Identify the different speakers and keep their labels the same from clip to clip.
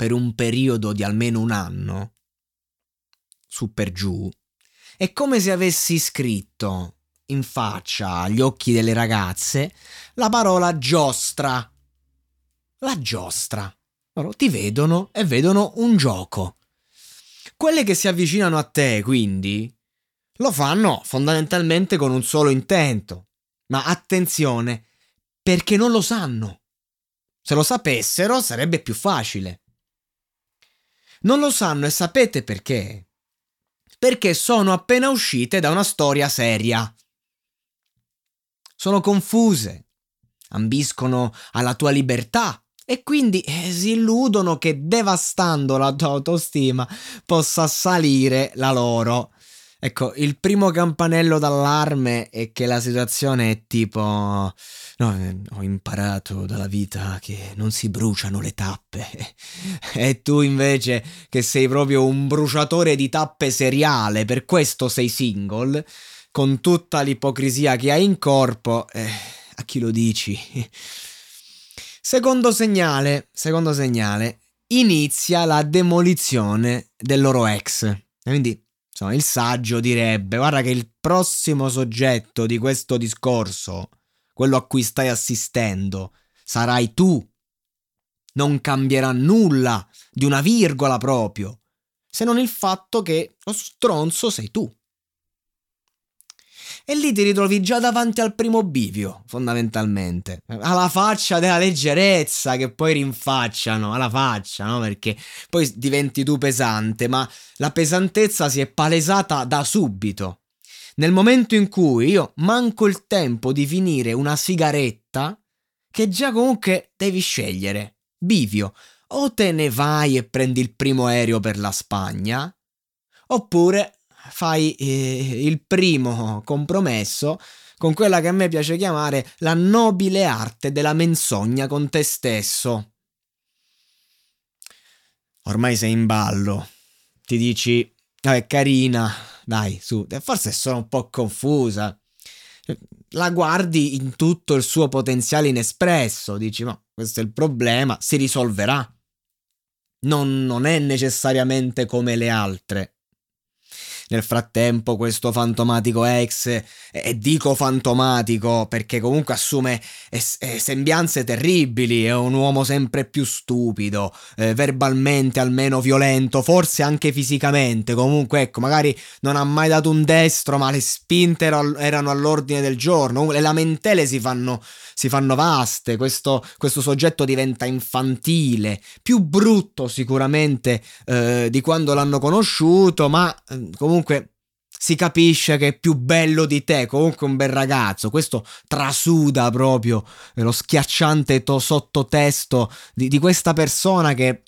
Speaker 1: per un periodo di almeno un anno, su per giù, è come se avessi scritto in faccia agli occhi delle ragazze la parola giostra. La giostra. Loro ti vedono e vedono un gioco. Quelle che si avvicinano a te, quindi, lo fanno fondamentalmente con un solo intento. Ma attenzione, perché non lo sanno. Se lo sapessero sarebbe più facile. Non lo sanno e sapete perché? Perché sono appena uscite da una storia seria. Sono confuse, ambiscono alla tua libertà e quindi eh, si illudono che devastando la tua autostima possa salire la loro. Ecco, il primo campanello d'allarme è che la situazione è tipo... No, eh, ho imparato dalla vita che non si bruciano le tappe. e tu invece che sei proprio un bruciatore di tappe seriale, per questo sei single, con tutta l'ipocrisia che hai in corpo, eh, a chi lo dici? Secondo segnale, secondo segnale, inizia la demolizione del loro ex. Quindi Insomma, il saggio direbbe: guarda che il prossimo soggetto di questo discorso, quello a cui stai assistendo, sarai tu. Non cambierà nulla di una virgola proprio, se non il fatto che lo stronzo sei tu. E lì ti ritrovi già davanti al primo bivio, fondamentalmente. Alla faccia della leggerezza che poi rinfacciano, alla faccia, no? Perché poi diventi tu pesante, ma la pesantezza si è palesata da subito. Nel momento in cui io manco il tempo di finire una sigaretta, che già comunque devi scegliere. Bivio, o te ne vai e prendi il primo aereo per la Spagna, oppure fai eh, il primo compromesso con quella che a me piace chiamare la nobile arte della menzogna con te stesso. Ormai sei in ballo, ti dici, vabbè, carina, dai, su, forse sono un po' confusa. La guardi in tutto il suo potenziale inespresso, dici, ma questo è il problema, si risolverà. Non, non è necessariamente come le altre. Nel frattempo questo fantomatico ex, e dico fantomatico perché comunque assume sembianze terribili, è un uomo sempre più stupido, eh, verbalmente almeno violento, forse anche fisicamente, comunque ecco, magari non ha mai dato un destro, ma le spinte erano all'ordine del giorno, le lamentele si fanno, si fanno vaste, questo, questo, soggetto diventa infantile, più brutto sicuramente eh, di quando l'hanno conosciuto, ma eh, comunque si capisce che è più bello di te, comunque un bel ragazzo. Questo trasuda proprio lo schiacciante to- sottotesto di, di questa persona che,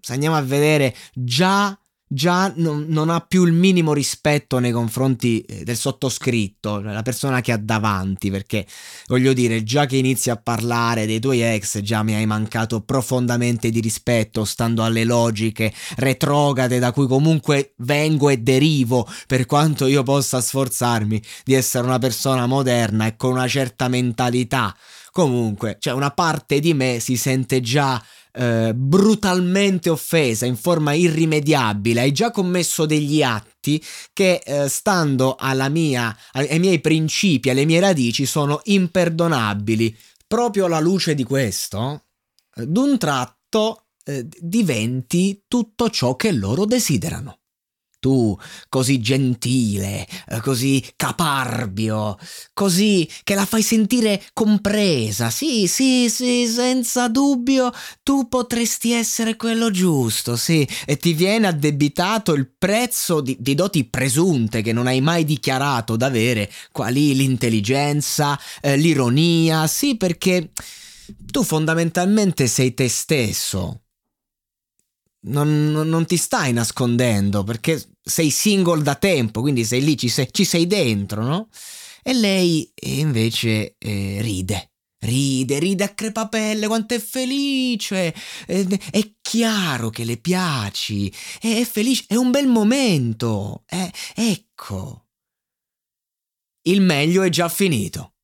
Speaker 1: se andiamo a vedere, già già non, non, ha più il minimo rispetto nei confronti eh, del sottoscritto, cioè la persona che ha davanti, perché voglio dire, già che inizi a parlare dei tuoi ex, già mi hai mancato profondamente di rispetto, stando alle logiche retrograde da cui comunque vengo e derivo, per quanto io possa sforzarmi di essere una persona moderna e con una certa mentalità. Comunque, cioè una parte di me si sente già eh, brutalmente offesa in forma irrimediabile, hai già commesso degli atti che eh, stando mia, ai miei principi, alle mie radici sono imperdonabili. Proprio alla luce di questo, eh, d'un tratto eh, diventi tutto ciò che loro desiderano tu, così gentile, eh, così caparbio, così che la fai sentire compresa. Sì, sì, sì, senza dubbio, tu potresti essere quello giusto, sì, e ti viene addebitato il prezzo di, di doti presunte che non hai mai dichiarato d'avere, quali l'intelligenza, eh, l'ironia, sì, perché tu fondamentalmente sei te stesso non, non, ti stai nascondendo perché sei single da tempo, quindi sei lì, ci sei, ci sei dentro, no? E lei invece eh, ride. Ride, ride a crepapelle, quanto è felice, è, è chiaro che le piaci, è, è, felice, è un bel momento, è, ecco. Il meglio è già finito.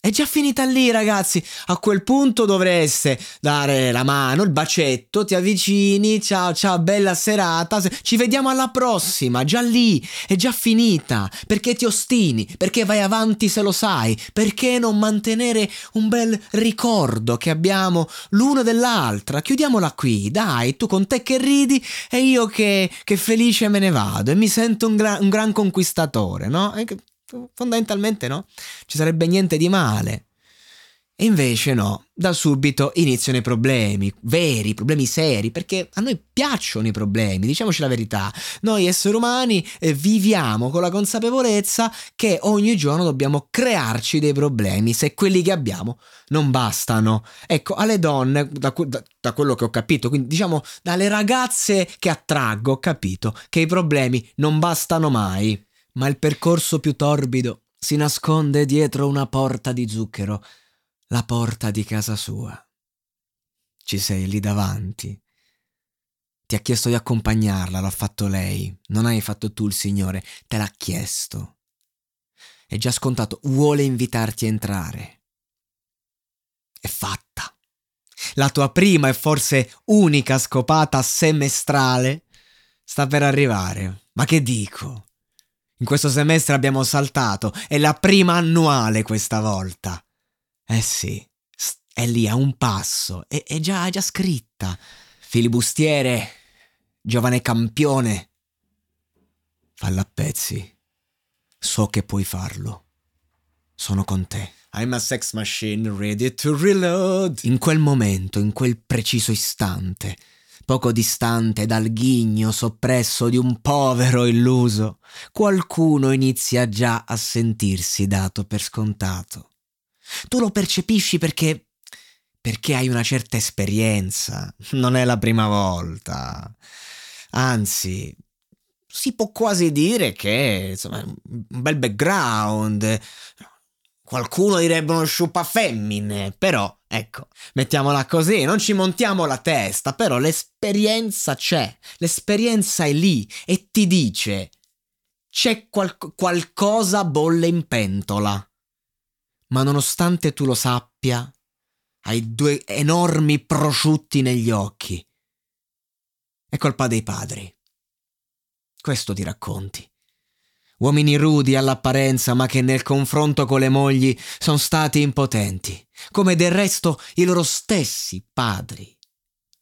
Speaker 1: È già finita lì, ragazzi. A quel punto dovreste dare la mano, il bacetto, ti avvicini, ciao, ciao, bella serata. Ci vediamo alla prossima, già lì, è già finita. Perché ti ostini? Perché vai avanti se lo sai? Perché non mantenere un bel ricordo che abbiamo l'uno dell'altra? Chiudiamola qui, dai, tu con te che ridi e io che, che felice me ne vado e mi sento un, gra- un gran conquistatore, no? Fondamentalmente no, ci sarebbe niente di male. E invece no, da subito iniziano i problemi, veri, problemi seri, perché a noi piacciono i problemi, diciamoci la verità. Noi esseri umani eh, viviamo con la consapevolezza che ogni giorno dobbiamo crearci dei problemi, se quelli che abbiamo non bastano. Ecco, alle donne, da, da, da quello che ho capito, quindi diciamo dalle ragazze che attraggo, ho capito che i problemi non bastano mai ma il percorso più torbido si nasconde dietro una porta di zucchero, la porta di casa sua. Ci sei lì davanti. Ti ha chiesto di accompagnarla, l'ha fatto lei, non hai fatto tu il Signore, te l'ha chiesto. È già scontato, vuole invitarti a entrare. È fatta. La tua prima e forse unica scopata semestrale sta per arrivare. Ma che dico? In questo semestre abbiamo saltato, è la prima annuale questa volta. Eh sì, è lì a un passo, è, è, già, è già scritta. Filibustiere, giovane campione. Falla a pezzi. So che puoi farlo. Sono con te. I'm a sex machine ready to reload. In quel momento, in quel preciso istante, poco distante dal ghigno soppresso di un povero illuso, qualcuno inizia già a sentirsi dato per scontato. Tu lo percepisci perché perché hai una certa esperienza, non è la prima volta. Anzi, si può quasi dire che insomma, un bel background, Qualcuno direbbe uno sciupa femmine, però, ecco, mettiamola così, non ci montiamo la testa, però l'esperienza c'è, l'esperienza è lì e ti dice c'è qual- qualcosa bolle in pentola. Ma nonostante tu lo sappia, hai due enormi prosciutti negli occhi. È colpa dei padri. Questo ti racconti. Uomini rudi all'apparenza, ma che nel confronto con le mogli sono stati impotenti, come del resto i loro stessi padri.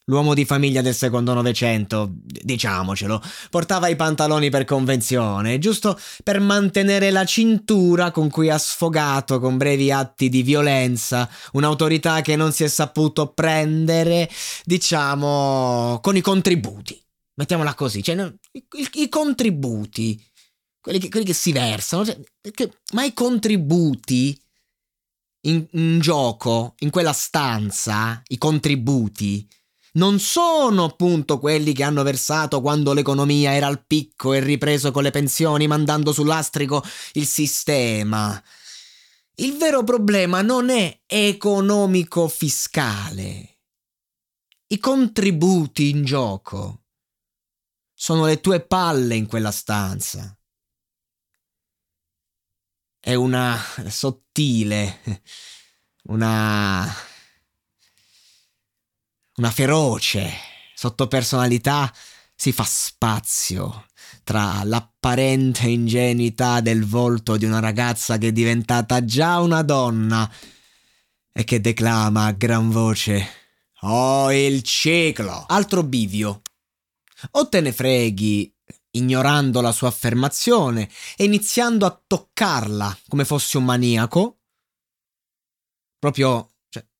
Speaker 1: L'uomo di famiglia del secondo Novecento, diciamocelo, portava i pantaloni per convenzione, giusto per mantenere la cintura con cui ha sfogato con brevi atti di violenza un'autorità che non si è saputo prendere, diciamo, con i contributi. Mettiamola così, cioè i, i, i contributi quelli che, quelli che si versano, cioè, perché, ma i contributi in, in gioco, in quella stanza, i contributi, non sono appunto quelli che hanno versato quando l'economia era al picco e ripreso con le pensioni mandando sull'astrico il sistema. Il vero problema non è economico-fiscale. I contributi in gioco sono le tue palle in quella stanza. È una sottile, una una feroce sottopersonalità si fa spazio tra l'apparente ingenuità del volto di una ragazza che è diventata già una donna e che declama a gran voce Oh il ciclo! Altro bivio. O te ne freghi ignorando la sua affermazione e iniziando a toccarla come fosse un maniaco, proprio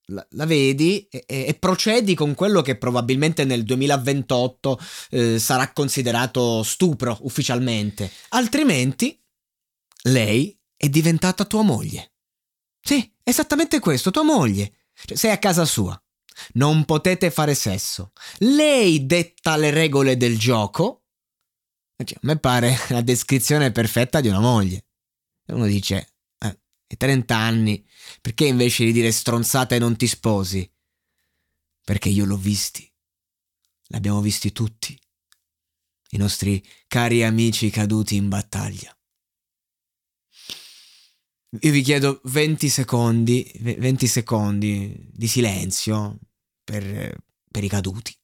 Speaker 1: la, la vedi e, e, procedi con quello che probabilmente nel 2028 eh, sarà considerato stupro ufficialmente. Altrimenti, lei è diventata tua moglie. Sì, esattamente questo, tua moglie. Cioè, sei a casa sua. Non potete fare sesso. Lei detta le regole del gioco. Cioè, a me pare la descrizione perfetta di una moglie. E uno dice, e 30 anni, perché invece di dire stronzata non ti sposi? Perché io l'ho visti. L'abbiamo visti tutti. I nostri cari amici caduti in battaglia. Io vi chiedo 20 secondi, 20 secondi di silenzio per, per i caduti.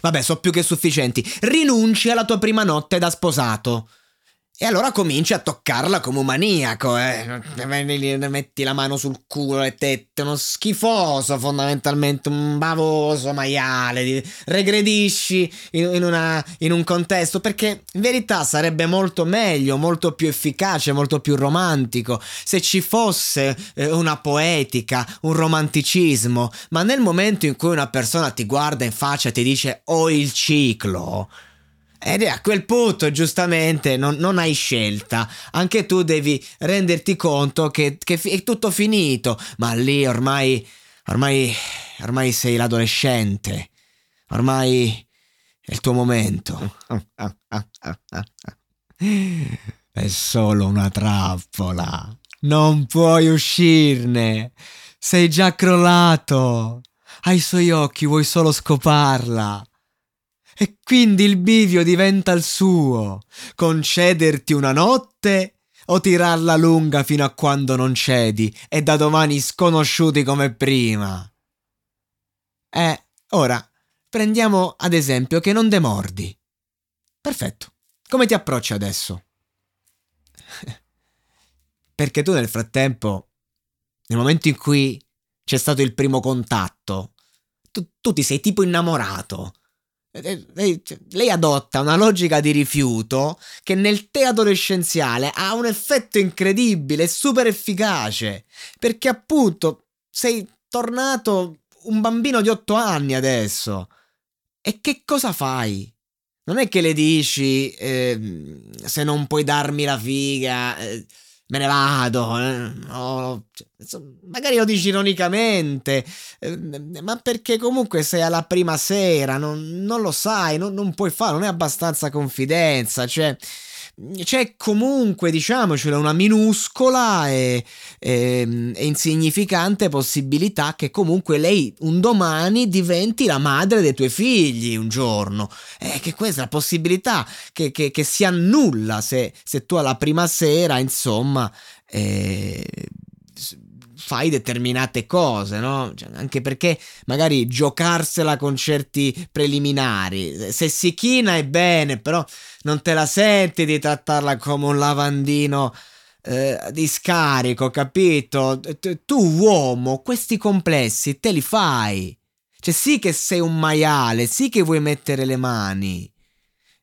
Speaker 1: Vabbè, so più che sufficienti. Rinunci alla tua prima notte da sposato. E allora cominci a toccarla come un maniaco, eh. Metti la mano sul culo, le tette, uno schifoso fondamentalmente, un bavoso maiale. Regredisci in, in, una, in un contesto perché in verità sarebbe molto meglio, molto più efficace, molto più romantico se ci fosse eh, una poetica, un romanticismo. Ma nel momento in cui una persona ti guarda in faccia e ti dice ho oh, il ciclo ed a quel punto, giustamente, non, non, hai scelta. Anche tu devi renderti conto che, che è tutto finito. Ma lì ormai, ormai, ormai sei l'adolescente. Ormai è il tuo momento. È solo una trappola. Non puoi uscirne. Sei già crollato. Ai suoi occhi vuoi solo scoparla e quindi il bivio diventa il suo, concederti una notte o tirarla lunga fino a quando non cedi e da domani sconosciuti come prima. Eh, ora, prendiamo ad esempio che non demordi. Perfetto. Come ti approcci adesso? Perché tu nel frattempo, nel momento in cui c'è stato il primo contatto, tu, tu ti sei tipo innamorato lei, cioè, lei, adotta una logica di rifiuto che nel te adolescenziale ha un effetto incredibile super efficace. Perché appunto sei tornato un bambino di otto anni adesso. E che cosa fai? Non è che le dici eh, se non puoi darmi la figa. Eh, me ne vado, eh? oh, cioè, magari lo dici ironicamente, eh, ma perché comunque sei alla prima sera, non, non lo sai, non, non, puoi fare, non è abbastanza confidenza, cioè c'è comunque, diciamocelo, una minuscola e, e, e, insignificante possibilità che comunque lei un domani diventi la madre dei tuoi figli un giorno. E che questa è la possibilità che, che, che si annulla se, se, tu alla prima sera, insomma, eh, fai determinate cose, no? Cioè, anche perché magari giocarsela con certi preliminari. Se si china è bene, però non te la senti di trattarla come un lavandino eh, di scarico, capito? Tu uomo, questi complessi te li fai. Cioè sì che sei un maiale, sì che vuoi mettere le mani.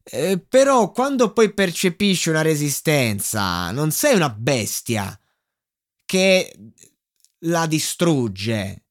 Speaker 1: Eh, però quando poi percepisci una resistenza, non sei una bestia che la distrugge.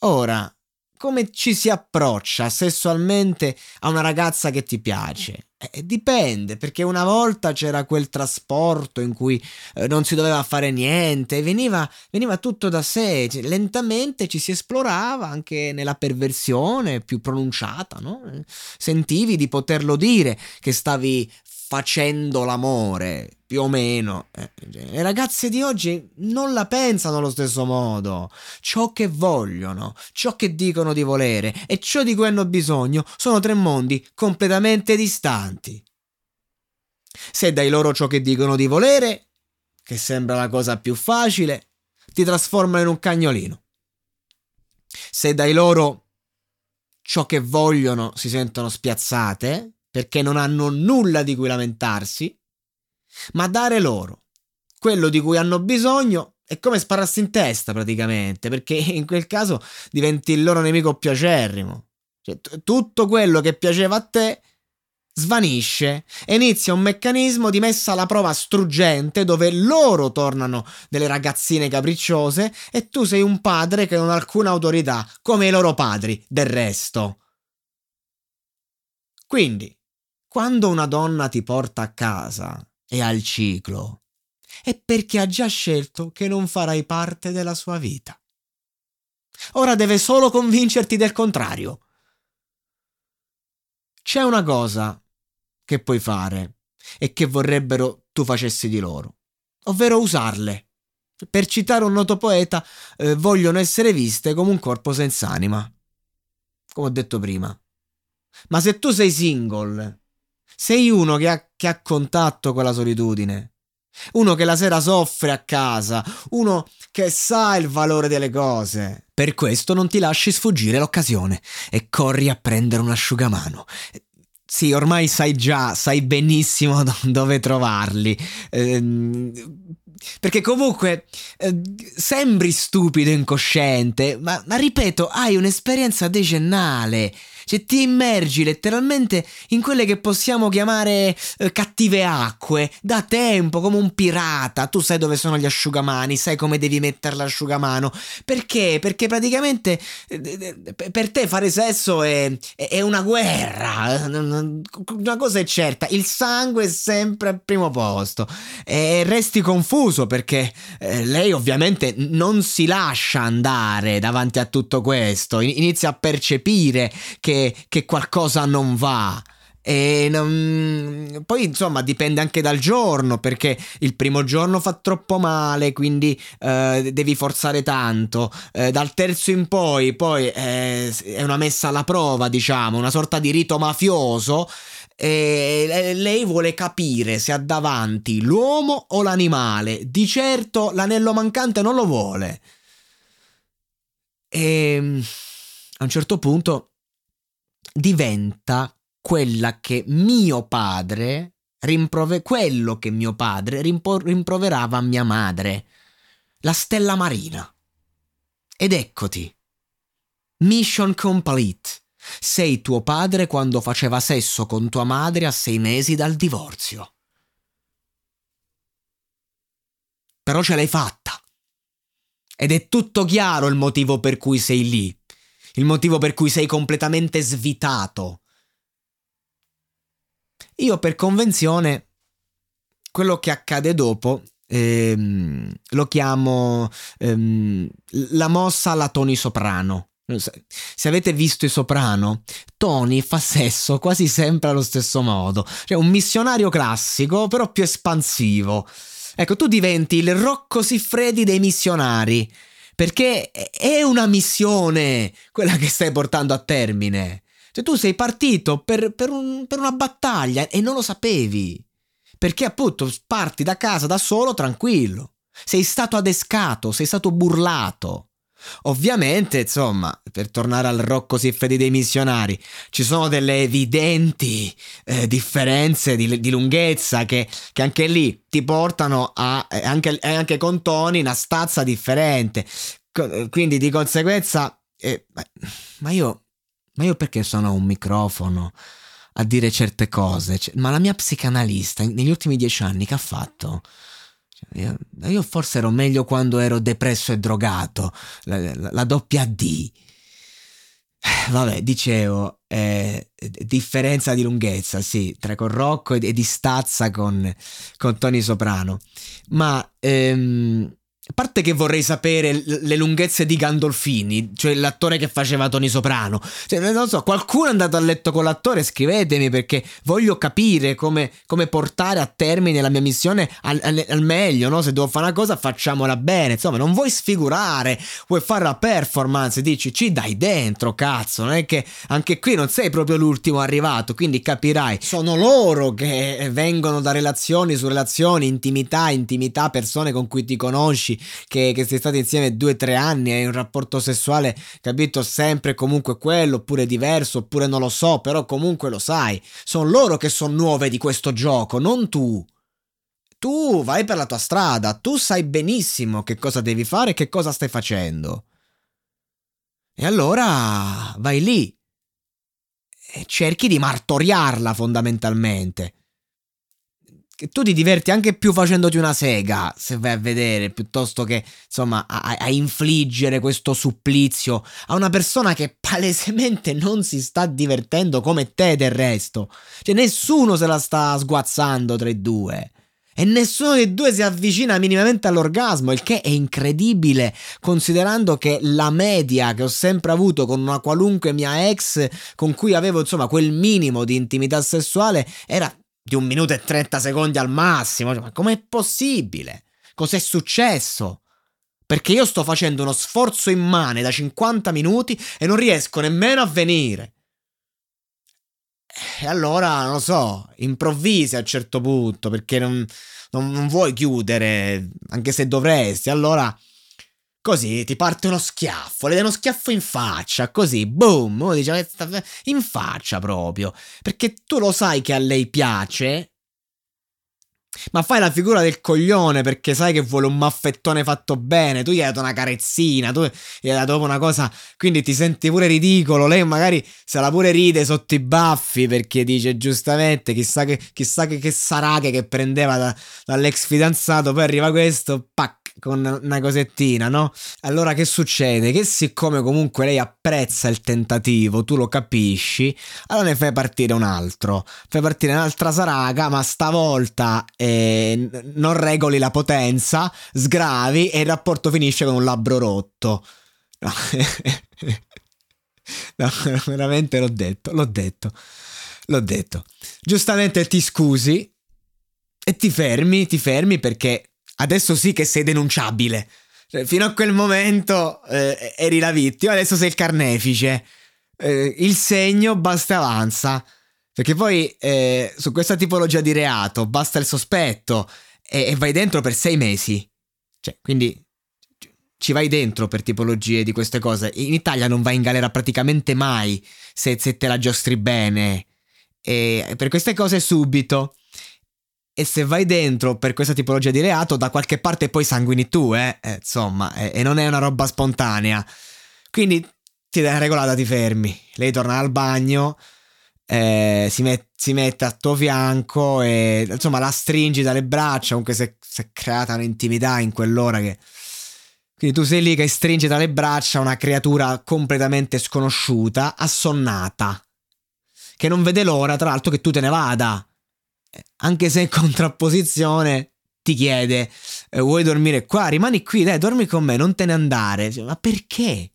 Speaker 1: Ora, come ci si approccia sessualmente a una ragazza che ti piace? Eh, dipende, perché una volta c'era quel trasporto in cui eh, non si doveva fare niente, veniva, veniva tutto da sé, cioè, lentamente ci si esplorava anche nella perversione più pronunciata, no? Sentivi di poterlo dire che stavi facendo l'amore, più o meno. Eh, le ragazze di oggi non la pensano allo stesso modo. Ciò che vogliono, ciò che dicono di volere e ciò di cui hanno bisogno sono tre mondi completamente distanti. Se dai loro ciò che dicono di volere, che sembra la cosa più facile, ti trasformano in un cagnolino. Se dai loro ciò che vogliono, si sentono spiazzate, perché non hanno nulla di cui lamentarsi, ma dare loro quello di cui hanno bisogno è come spararsi in testa praticamente, perché in quel caso diventi il loro nemico più acerrimo. Cioè, t- tutto quello che piaceva a te svanisce e inizia un meccanismo di messa alla prova struggente dove loro tornano delle ragazzine capricciose e tu sei un padre che non ha alcuna autorità, come i loro padri, del resto. Quindi, quando una donna ti porta a casa e al ciclo, è perché ha già scelto che non farai parte della sua vita. Ora deve solo convincerti del contrario. C'è una cosa che puoi fare e che vorrebbero tu facessi di loro, ovvero usarle. Per citare un noto poeta, eh, vogliono essere viste come un corpo senza anima, come ho detto prima. Ma se tu sei single sei uno che ha, che ha contatto con la solitudine. Uno che la sera soffre a casa, uno che sa il valore delle cose. Per questo non ti lasci sfuggire l'occasione e corri a prendere un asciugamano. Sì, ormai sai già, sai benissimo dove trovarli. Ehm, perché comunque eh, sembri stupido e incosciente, ma, ma ripeto, hai un'esperienza decennale. Cioè ti immergi letteralmente in quelle che possiamo chiamare eh, cattive acque, da tempo, come un pirata. Tu sai dove sono gli asciugamani, sai come devi mettere l'asciugamano. Perché? Perché praticamente eh, per te fare sesso è, è una guerra. Una cosa è certa, il sangue è sempre al primo posto. E resti confuso perché eh, lei ovviamente non si lascia andare davanti a tutto questo, inizia a percepire che che, che qualcosa non va. E non... poi insomma dipende anche dal giorno perché il primo giorno fa troppo male quindi eh, devi forzare tanto. Eh, dal terzo in poi poi eh, è una messa alla prova diciamo una sorta di rito mafioso e lei vuole capire se ha davanti l'uomo o l'animale. Di certo l'anello mancante non lo vuole. E a un certo punto diventa quella che mio padre rimprove quello che mio padre rimpo- rimproverava a mia madre, la stella marina. Ed eccoti. Mission complete. Sei tuo padre quando faceva sesso con tua madre a sei mesi dal divorzio. Però ce l'hai fatta. Ed è tutto chiaro il motivo per cui sei lì il motivo per cui sei completamente svitato. Io per convenzione quello che accade dopo ehm, lo chiamo ehm, la mossa alla Tony Soprano. Se avete visto i Soprano, Tony fa sesso quasi sempre allo stesso modo, cioè un missionario classico, però più espansivo. Ecco, tu diventi il Rocco Siffredi dei missionari perché è una missione quella che stai portando a termine. Cioè tu sei partito per, per, un, per una battaglia e non lo sapevi. Perché appunto parti da casa da solo tranquillo. Sei stato adescato, sei stato burlato. Ovviamente, insomma, per tornare al Rocco Siffredi dei missionari, ci sono delle evidenti eh, differenze di, di lunghezza che, che, anche lì ti portano a, eh, anche, eh, anche, con toni, una stazza differente. Co- quindi di conseguenza, eh, ma, io, ma io perché sono un microfono? a dire certe cose, cioè, ma la mia psicanalista negli ultimi dieci anni che ha fatto? Io, io, forse ero meglio quando ero depresso e drogato, la, la, la doppia D. Vabbè, dicevo, eh, differenza di lunghezza, sì, tra con Rocco e, di stazza con, con Tony Soprano. Ma ehm, a parte che vorrei sapere le lunghezze di Gandolfini, cioè l'attore che faceva Tony Soprano. Cioè, non so, qualcuno è andato a letto con l'attore? Scrivetemi perché voglio capire come, come portare a termine la mia missione al, al, al, meglio, no? Se devo fare una cosa facciamola bene. Insomma, non vuoi sfigurare, vuoi fare la performance, dici ci dai dentro, cazzo. Non è che anche qui non sei proprio l'ultimo arrivato, quindi capirai. Sono loro che vengono da relazioni su relazioni, intimità, intimità, persone con cui ti conosci che, che sei stati insieme due o tre anni, hai un rapporto sessuale, capito, sempre e comunque quello, oppure diverso, oppure non lo so, però comunque lo sai. Sono loro che sono nuove di questo gioco, non tu. Tu vai per la tua strada, tu sai benissimo che cosa devi fare e che cosa stai facendo. E allora vai lì e cerchi di martoriarla fondamentalmente che tu ti diverti anche più facendoti una sega, se vai a vedere, piuttosto che, insomma, a, a, infliggere questo supplizio a una persona che palesemente non si sta divertendo come te del resto. Cioè, nessuno se la sta sguazzando tra i due. E nessuno dei due si avvicina minimamente all'orgasmo, il che è incredibile, considerando che la media che ho sempre avuto con una qualunque mia ex con cui avevo insomma quel minimo di intimità sessuale era di un minuto e 30 secondi al massimo. Cioè, ma com'è possibile? Cos'è successo? Perché io sto facendo uno sforzo immane da 50 minuti e non riesco nemmeno a venire. E allora, non lo so, improvvisi a un certo punto perché non, non, non vuoi chiudere, anche se dovresti. Allora Così ti parte uno schiaffo, le dai uno schiaffo in faccia, così, boom, uno dice in faccia proprio. Perché tu lo sai che a lei piace, ma fai la figura del coglione perché sai che vuole un maffettone fatto bene. Tu gli hai dato una carezzina, tu gli hai dato una cosa. Quindi ti senti pure ridicolo. Lei magari se la pure ride sotto i baffi perché dice giustamente: chissà che, chissà che, che sarà che, che prendeva da, dall'ex fidanzato. Poi arriva questo, pac con una cosettina, no? Allora che succede? Che siccome comunque lei apprezza il tentativo, tu lo capisci, allora ne fai partire un altro. Fai partire un'altra saraga, ma stavolta eh, non regoli la potenza, sgravi e il rapporto finisce con un labbro rotto. No. no, veramente l'ho detto, l'ho detto, l'ho detto. Giustamente ti scusi e ti fermi, ti fermi perché adesso sì che sei denunciabile. Cioè, fino a quel momento eh, eri la vittima, adesso sei il carnefice. Eh, il segno basta e avanza. Perché poi eh, su questa tipologia di reato basta il sospetto e, e, vai dentro per sei mesi. Cioè, quindi ci vai dentro per tipologie di queste cose. In Italia non vai in galera praticamente mai se, se te la giostri bene. E per queste cose subito. E se vai dentro per questa tipologia di reato, da qualche parte poi sanguini tu, eh? eh insomma, eh, e non è una roba spontanea. Quindi ti dai una regolata, ti fermi. Lei torna al bagno, eh, si, met- si, mette a tuo fianco e insomma la stringi dalle braccia. Comunque si è, si è creata un'intimità in quell'ora che. Quindi tu sei lì che stringi dalle braccia una creatura completamente sconosciuta, assonnata, che non vede l'ora, tra l'altro, che tu te ne vada anche se in contrapposizione ti chiede eh, vuoi dormire qua? Rimani qui, dai, dormi con me, non te ne andare. Ma perché?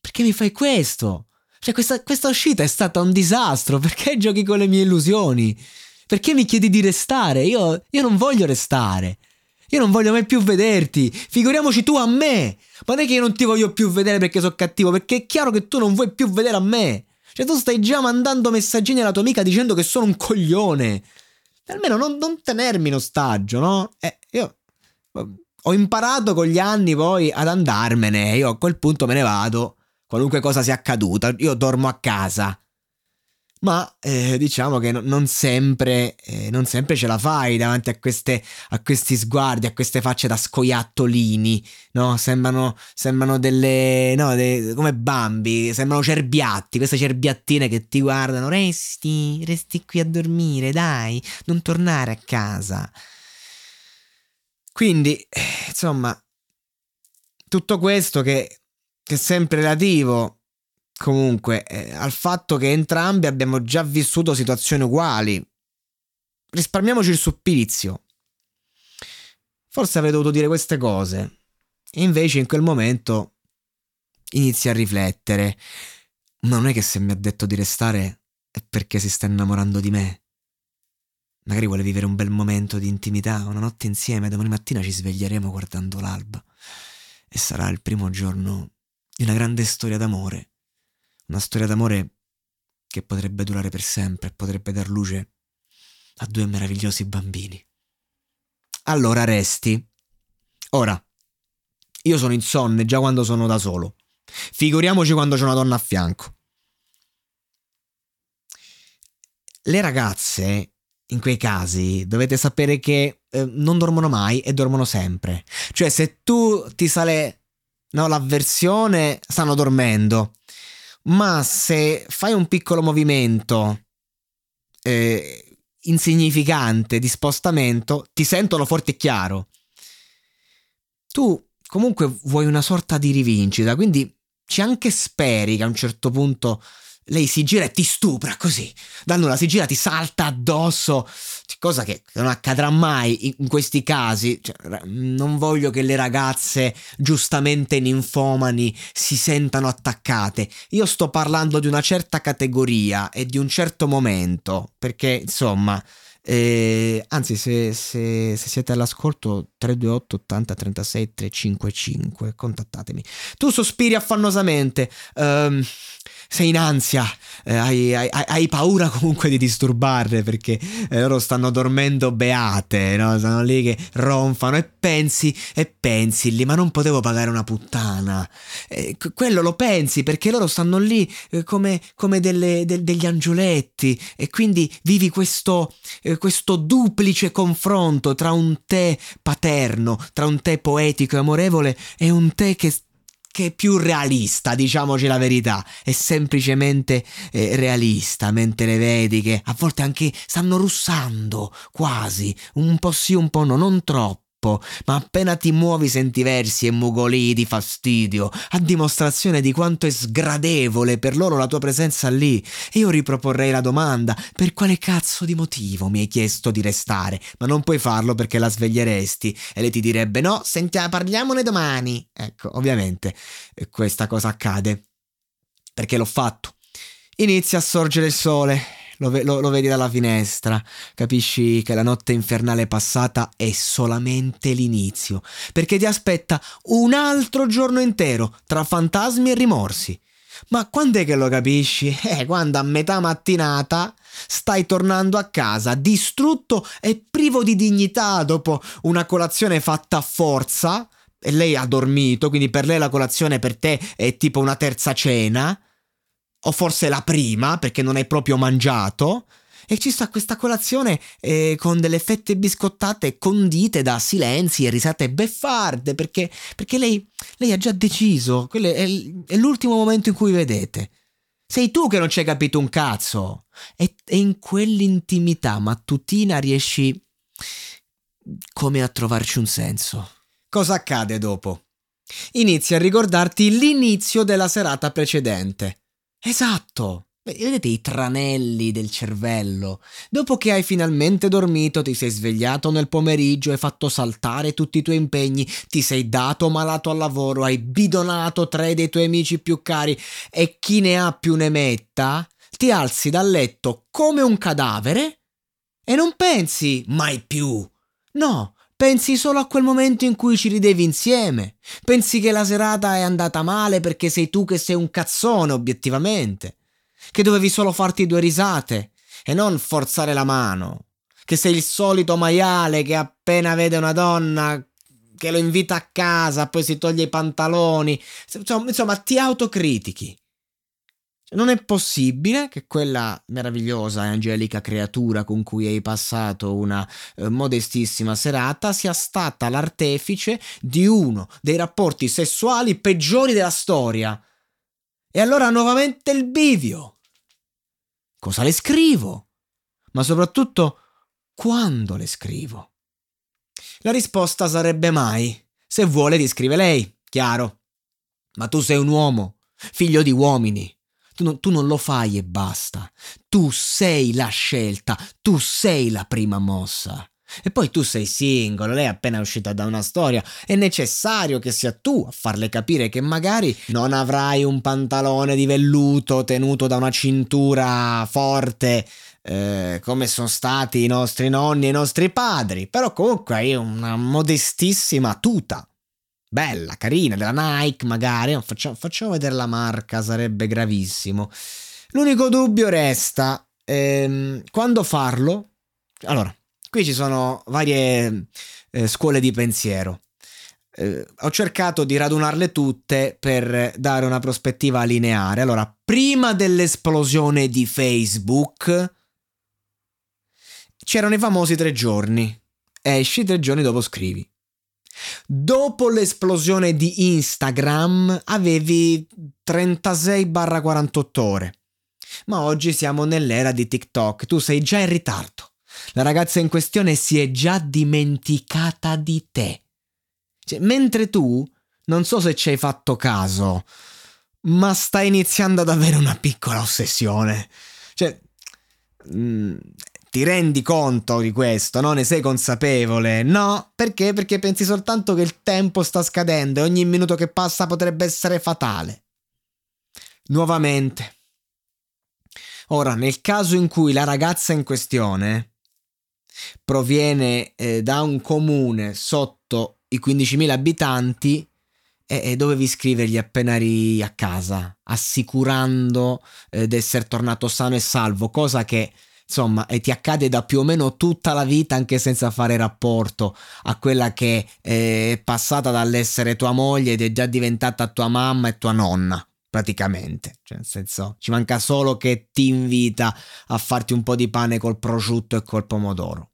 Speaker 1: Perché mi fai questo? Cioè, questa, questa uscita è stata un disastro. Perché giochi con le mie illusioni? Perché mi chiedi di restare? Io, io non voglio restare. Io non voglio mai più vederti. Figuriamoci tu a me. Ma non è che io non ti voglio più vedere perché sono cattivo, perché è chiaro che tu non vuoi più vedere a me. Cioè, tu stai già mandando messaggini alla tua amica dicendo che sono un coglione. Almeno non, non tenermi in ostaggio, no? Eh, io ho imparato con gli anni poi ad andarmene. Io a quel punto me ne vado. Qualunque cosa sia accaduta, io dormo a casa ma eh, diciamo che no, non, sempre, eh, non sempre ce la fai davanti a, queste, a questi sguardi, a queste facce da scoiattolini, no? Sembrano, sembrano delle, no, de, come bambi, sembrano cerbiatti, queste cerbiattine che ti guardano, resti, resti qui a dormire, dai, non tornare a casa. Quindi, eh, insomma, tutto questo che, che è sempre relativo comunque eh, al fatto che entrambi abbiamo già vissuto situazioni uguali. Risparmiamoci il supplizio. Forse avrei dovuto dire queste cose. E invece in quel momento inizia a riflettere. Ma non è che se mi ha detto di restare è perché si sta innamorando di me. Magari vuole vivere un bel momento di intimità, una notte insieme, domani mattina ci sveglieremo guardando l'alba. E sarà il primo giorno di una grande storia d'amore. Una storia d'amore che potrebbe durare per sempre, potrebbe dar luce a due meravigliosi bambini. Allora resti. Ora, io sono insonne già quando sono da solo. Figuriamoci quando c'è una donna a fianco. Le ragazze in quei casi dovete sapere che eh, non dormono mai e dormono sempre. Cioè, se tu ti sale no, l'avversione, stanno dormendo. Ma se fai un piccolo movimento eh, insignificante di spostamento, ti sentono forte e chiaro. Tu comunque vuoi una sorta di rivincita, quindi ci anche speri che a un certo punto lei si gira e ti stupra così. Da nulla si gira, ti salta addosso. Cosa che non accadrà mai in questi casi. Cioè, non voglio che le ragazze giustamente ninfomani si sentano attaccate. Io sto parlando di una certa categoria e di un certo momento. Perché, insomma. Eh, anzi, se, se, se, siete all'ascolto 328 80 36 355, contattatemi. Tu sospiri affannosamente. Um, sei in ansia, eh, hai, hai, hai, paura comunque di disturbarle perché eh, loro stanno dormendo beate, no? stanno lì che ronfano e pensi e pensi lì, ma non potevo pagare una puttana. Eh, quello lo pensi perché loro stanno lì eh, come, come delle, de, degli angioletti e quindi vivi questo, eh, questo duplice confronto tra un te paterno, tra un te poetico e amorevole e un te che che è più realista, diciamoci la verità, è semplicemente eh, realista, mentre le vedi che a volte anche stanno russando, quasi, un po' sì, un po' no, non troppo troppo, ma appena ti muovi senti versi e mugolii di fastidio, a dimostrazione di quanto è sgradevole per loro la tua presenza lì. E io riproporrei la domanda: per quale cazzo di motivo mi hai chiesto di restare? Ma non puoi farlo perché la sveglieresti e lei ti direbbe: no, sentiamo, parliamone domani. Ecco, ovviamente questa cosa accade perché l'ho fatto. Inizia a sorgere il sole lo, lo, lo, vedi dalla finestra, capisci che la notte infernale passata è solamente l'inizio, perché ti aspetta un altro giorno intero tra fantasmi e rimorsi. Ma quando è che lo capisci? Eh, quando a metà mattinata stai tornando a casa distrutto e privo di dignità dopo una colazione fatta a forza, e lei ha dormito, quindi per lei la colazione per te è tipo una terza cena o forse la prima perché non hai proprio mangiato. E ci sta questa colazione eh, con delle fette biscottate condite da silenzi e risate beffarde perché, perché lei, lei, ha già deciso, quello è, è, l'ultimo momento in cui vedete. Sei tu che non ci hai capito un cazzo. E, e in quell'intimità mattutina riesci come a trovarci un senso. Cosa accade dopo? Inizi a ricordarti l'inizio della serata precedente Esatto. Vedete i tranelli del cervello. Dopo che hai finalmente dormito, ti sei svegliato nel pomeriggio, hai fatto saltare tutti i tuoi impegni, ti sei dato malato al lavoro, hai bidonato tre dei tuoi amici più cari e chi ne ha più ne metta, ti alzi dal letto come un cadavere e non pensi mai più. No, Pensi solo a quel momento in cui ci ridevi insieme. Pensi che la serata è andata male perché sei tu che sei un cazzone, obiettivamente. Che dovevi solo farti due risate e non forzare la mano. Che sei il solito maiale che appena vede una donna che lo invita a casa, poi si toglie i pantaloni. Insomma, insomma ti autocritichi. Non è possibile che quella meravigliosa e angelica creatura con cui hai passato una eh, modestissima serata sia stata l'artefice di uno dei rapporti sessuali peggiori della storia. E allora nuovamente il bivio. Cosa le scrivo? Ma soprattutto quando le scrivo? La risposta sarebbe mai. Se vuole ti scrive lei, chiaro. Ma tu sei un uomo, figlio di uomini Tu non, tu non lo fai e basta. Tu sei la scelta, tu sei la prima mossa. E poi tu sei singolo, lei è appena uscita da una storia, è necessario che sia tu a farle capire che magari non avrai un pantalone di velluto tenuto da una cintura forte eh, come sono stati i nostri nonni e i nostri padri, però comunque hai una modestissima tuta. Bella, carina, della Nike magari, facciamo, facciamo vedere la marca, sarebbe gravissimo. L'unico dubbio resta, ehm, quando farlo? Allora, qui ci sono varie eh, scuole di pensiero. Eh, ho cercato di radunarle tutte per dare una prospettiva lineare. Allora, prima dell'esplosione di Facebook, c'erano i famosi tre giorni. Esci tre giorni dopo scrivi. Dopo l'esplosione di Instagram avevi 36-48 ore. Ma oggi siamo nell'era di TikTok, tu sei già in ritardo. La ragazza in questione si è già dimenticata di te. Cioè, mentre tu, non so se ci hai fatto caso, ma stai iniziando ad avere una piccola ossessione. Cioè, mm, ti rendi conto di questo, no? Ne sei consapevole? No, perché? Perché pensi soltanto che il tempo sta scadendo e ogni minuto che passa potrebbe essere fatale. Nuovamente. Ora, nel caso in cui la ragazza in questione proviene eh, da un comune sotto i 15.000 abitanti, e, e dovevi scrivergli appena eri a casa, assicurando eh, di essere tornato sano e salvo, cosa che insomma, e ti accade da più o meno tutta la vita anche senza fare rapporto a quella che è passata dall'essere tua moglie ed è già diventata tua mamma e tua nonna praticamente, cioè nel senso ci manca solo che ti invita a farti un po' di pane col prosciutto e col pomodoro.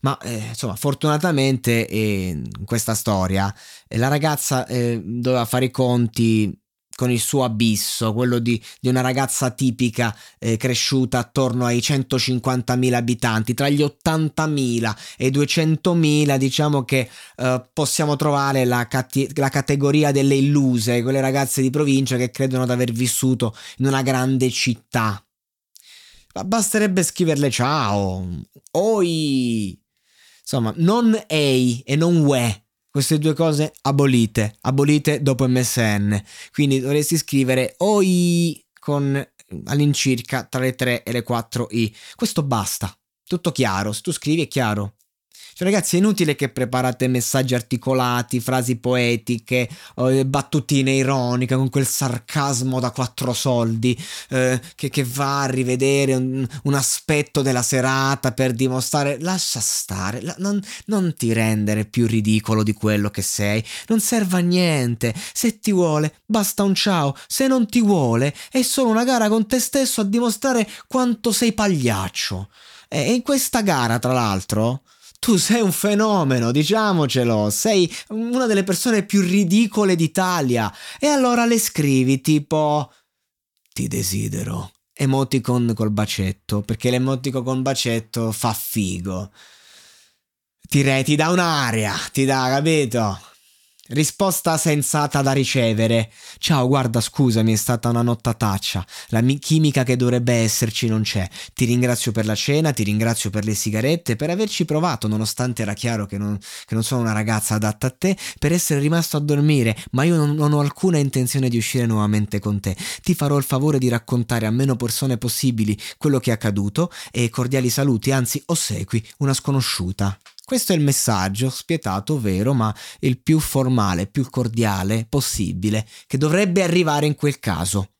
Speaker 1: Ma eh, insomma, fortunatamente eh, in questa storia eh, la ragazza eh, doveva fare i conti con il suo abisso, quello di, di una ragazza tipica eh, cresciuta attorno ai 150.000 abitanti, tra gli 80.000 e i 200.000 diciamo che eh, possiamo trovare la, cati- la, categoria delle illuse, quelle ragazze di provincia che credono di aver vissuto in una grande città. Ma basterebbe scriverle ciao, oi, insomma, non ei e non we queste due cose abolite, abolite dopo MSN. Quindi dovresti scrivere OI con all'incirca tra le 3 e le 4 I. Questo basta. Tutto chiaro, se tu scrivi è chiaro. Cioè, ragazzi, è inutile che preparate messaggi articolati, frasi poetiche, eh, battutine ironiche con quel sarcasmo da quattro soldi eh, che, che, va a rivedere un, un, aspetto della serata per dimostrare. Lascia stare, la, non, non ti rendere più ridicolo di quello che sei. Non serve a niente. Se ti vuole, basta un ciao. Se non ti vuole, è solo una gara con te stesso a dimostrare quanto sei pagliaccio. E in questa gara, tra l'altro, tu sei un fenomeno, diciamocelo, sei una delle persone più ridicole d'Italia. E allora le scrivi tipo ti desidero. Emoticon col bacetto, perché l'emoticon col bacetto fa figo. Ti, re, ti dà un'aria, ti dà, capito? Risposta sensata da ricevere. Ciao, guarda, scusami, è stata una nottataccia. La mi- chimica che dovrebbe esserci non c'è. Ti ringrazio per la cena, ti ringrazio per le sigarette, per averci provato, nonostante era chiaro che non, che non sono una ragazza adatta a te, per essere rimasto a dormire, ma io non, non ho alcuna intenzione di uscire nuovamente con te. Ti farò il favore di raccontare a meno persone possibili quello che è accaduto e cordiali saluti, anzi ossequi, una sconosciuta. Questo è il messaggio spietato, vero, ma il più formale, più cordiale possibile, che dovrebbe arrivare in quel caso.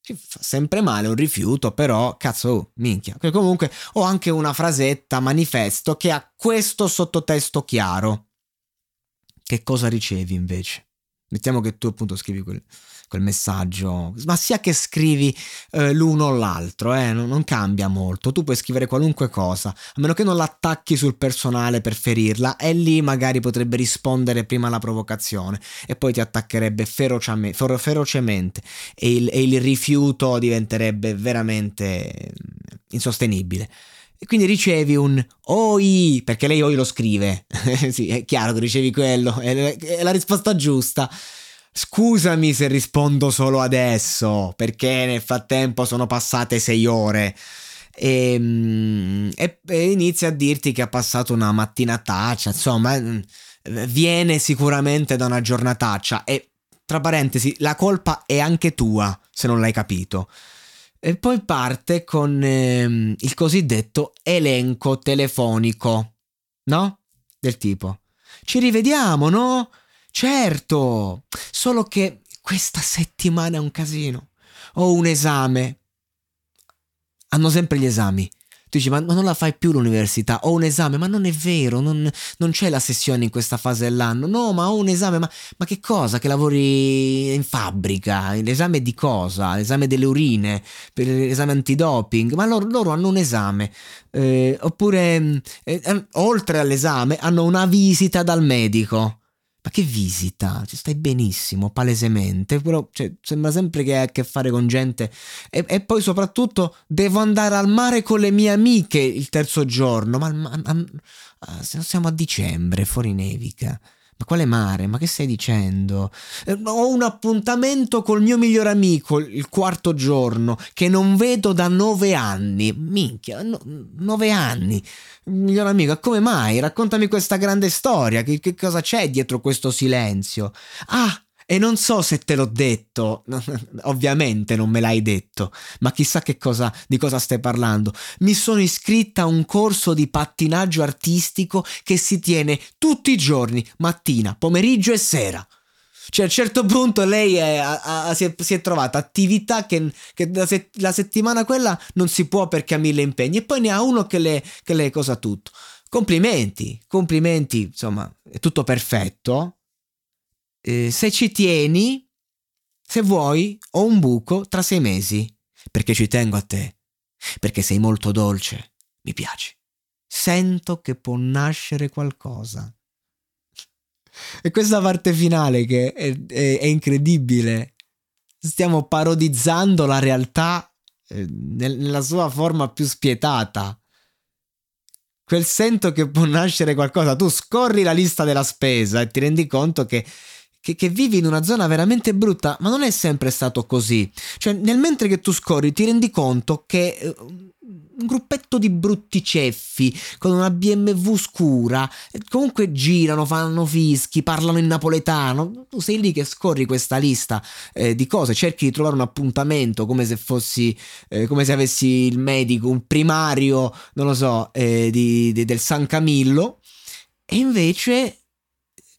Speaker 1: Ci fa sempre male un rifiuto, però, cazzo, oh, minchia. Che comunque ho anche una frasetta manifesto che ha questo sottotesto chiaro. Che cosa ricevi invece? Mettiamo che tu appunto scrivi quel, quel messaggio, ma sia che scrivi eh, l'uno o l'altro, eh, non, non, cambia molto, tu puoi scrivere qualunque cosa, a meno che non l'attacchi sul personale per ferirla, e lì magari potrebbe rispondere prima alla provocazione e poi ti attaccherebbe ferocemente, ferocemente e il, e il rifiuto diventerebbe veramente insostenibile. E quindi ricevi un OI, perché lei OI lo scrive. sì, è chiaro che ricevi quello, è, è la risposta giusta. Scusami se rispondo solo adesso, perché nel frattempo sono passate sei ore. E, e, e inizia a dirti che ha passato una mattinataccia, insomma, mm, viene sicuramente da una giornataccia e tra parentesi, la colpa è anche tua, se non l'hai capito. E poi parte con ehm, il cosiddetto elenco telefonico, no? Del tipo, ci rivediamo, no? Certo, solo che questa settimana è un casino. Ho un esame. Hanno sempre gli esami. Tu dici, ma non la fai più l'università, ho un esame, ma non è vero, non, non c'è la sessione in questa fase dell'anno. No, ma ho un esame, ma, ma che cosa? Che lavori in fabbrica? L'esame di cosa? L'esame delle urine, per l'esame antidoping? Ma loro, loro hanno un esame. Eh, oppure, eh, eh oltre all'esame, hanno una visita dal medico. Ma che visita? Ci stai benissimo, palesemente. Però cioè, sembra sempre che hai a che fare con gente. E, e, poi soprattutto devo andare al mare con le mie amiche il terzo giorno. Ma, ma, ma non siamo a dicembre, fuori nevica. Ma quale mare? Ma che stai dicendo? Eh, ho un appuntamento col mio migliore amico il quarto giorno che non vedo da nove anni. Minchia, no, nove anni. Miglior amico, come mai? Raccontami questa grande storia. Che, che cosa c'è dietro questo silenzio? Ah, e non so se te l'ho detto, ovviamente non me l'hai detto, ma chissà che cosa, di cosa stai parlando. Mi sono iscritta a un corso di pattinaggio artistico che si tiene tutti i giorni, mattina, pomeriggio e sera. Cioè a un certo punto lei è, a, a, si, è, si, è, trovata attività che, che la, se, la, settimana quella non si può perché ha mille impegni e poi ne ha uno che le, che le cosa tutto. Complimenti, complimenti, insomma, è tutto perfetto eh, se ci tieni, se vuoi, ho un buco tra sei mesi, perché ci tengo a te, perché sei molto dolce, mi piaci. Sento che può nascere qualcosa. E questa parte finale che è, è, è incredibile. Stiamo parodizzando la realtà eh, nella sua forma più spietata quel sento che può nascere qualcosa. Tu scorri la lista della spesa e ti rendi conto che che, che, vivi in una zona veramente brutta, ma non è sempre stato così. Cioè, nel mentre che tu scorri, ti rendi conto che eh, un gruppetto di brutti ceffi con una BMW scura, comunque girano, fanno fischi, parlano in napoletano. Tu sei lì che scorri questa lista eh, di cose, cerchi di trovare un appuntamento come se fossi, eh, come se avessi il medico, un primario, non lo so, eh, di, di, del San Camillo. E invece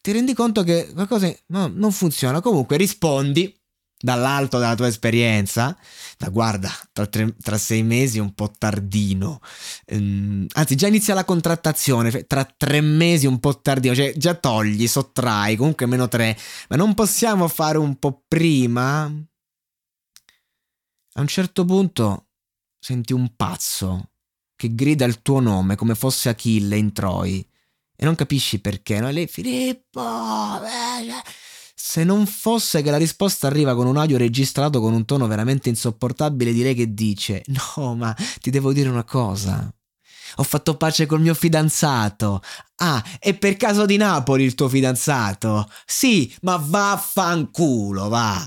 Speaker 1: ti rendi conto che qualcosa no, non funziona. Comunque rispondi dall'alto della tua esperienza, ma guarda, tra, tre, tra sei mesi è un po' tardino, ehm, anzi già inizia la contrattazione, cioè, tra tre mesi un po' tardino, cioè già togli, sottrai, comunque meno tre, ma non possiamo fare un po' prima? A un certo punto senti un pazzo che grida il tuo nome come fosse Achille in Troi e non capisci perché, no? E lei, Filippo, eh, cioè, se non fosse che la risposta arriva con un audio registrato con un tono veramente insopportabile, direi che dice, no, ma ti devo dire una cosa. Ho fatto pace col mio fidanzato. Ah, è per caso di Napoli il tuo fidanzato? Sì, ma vaffanculo, va.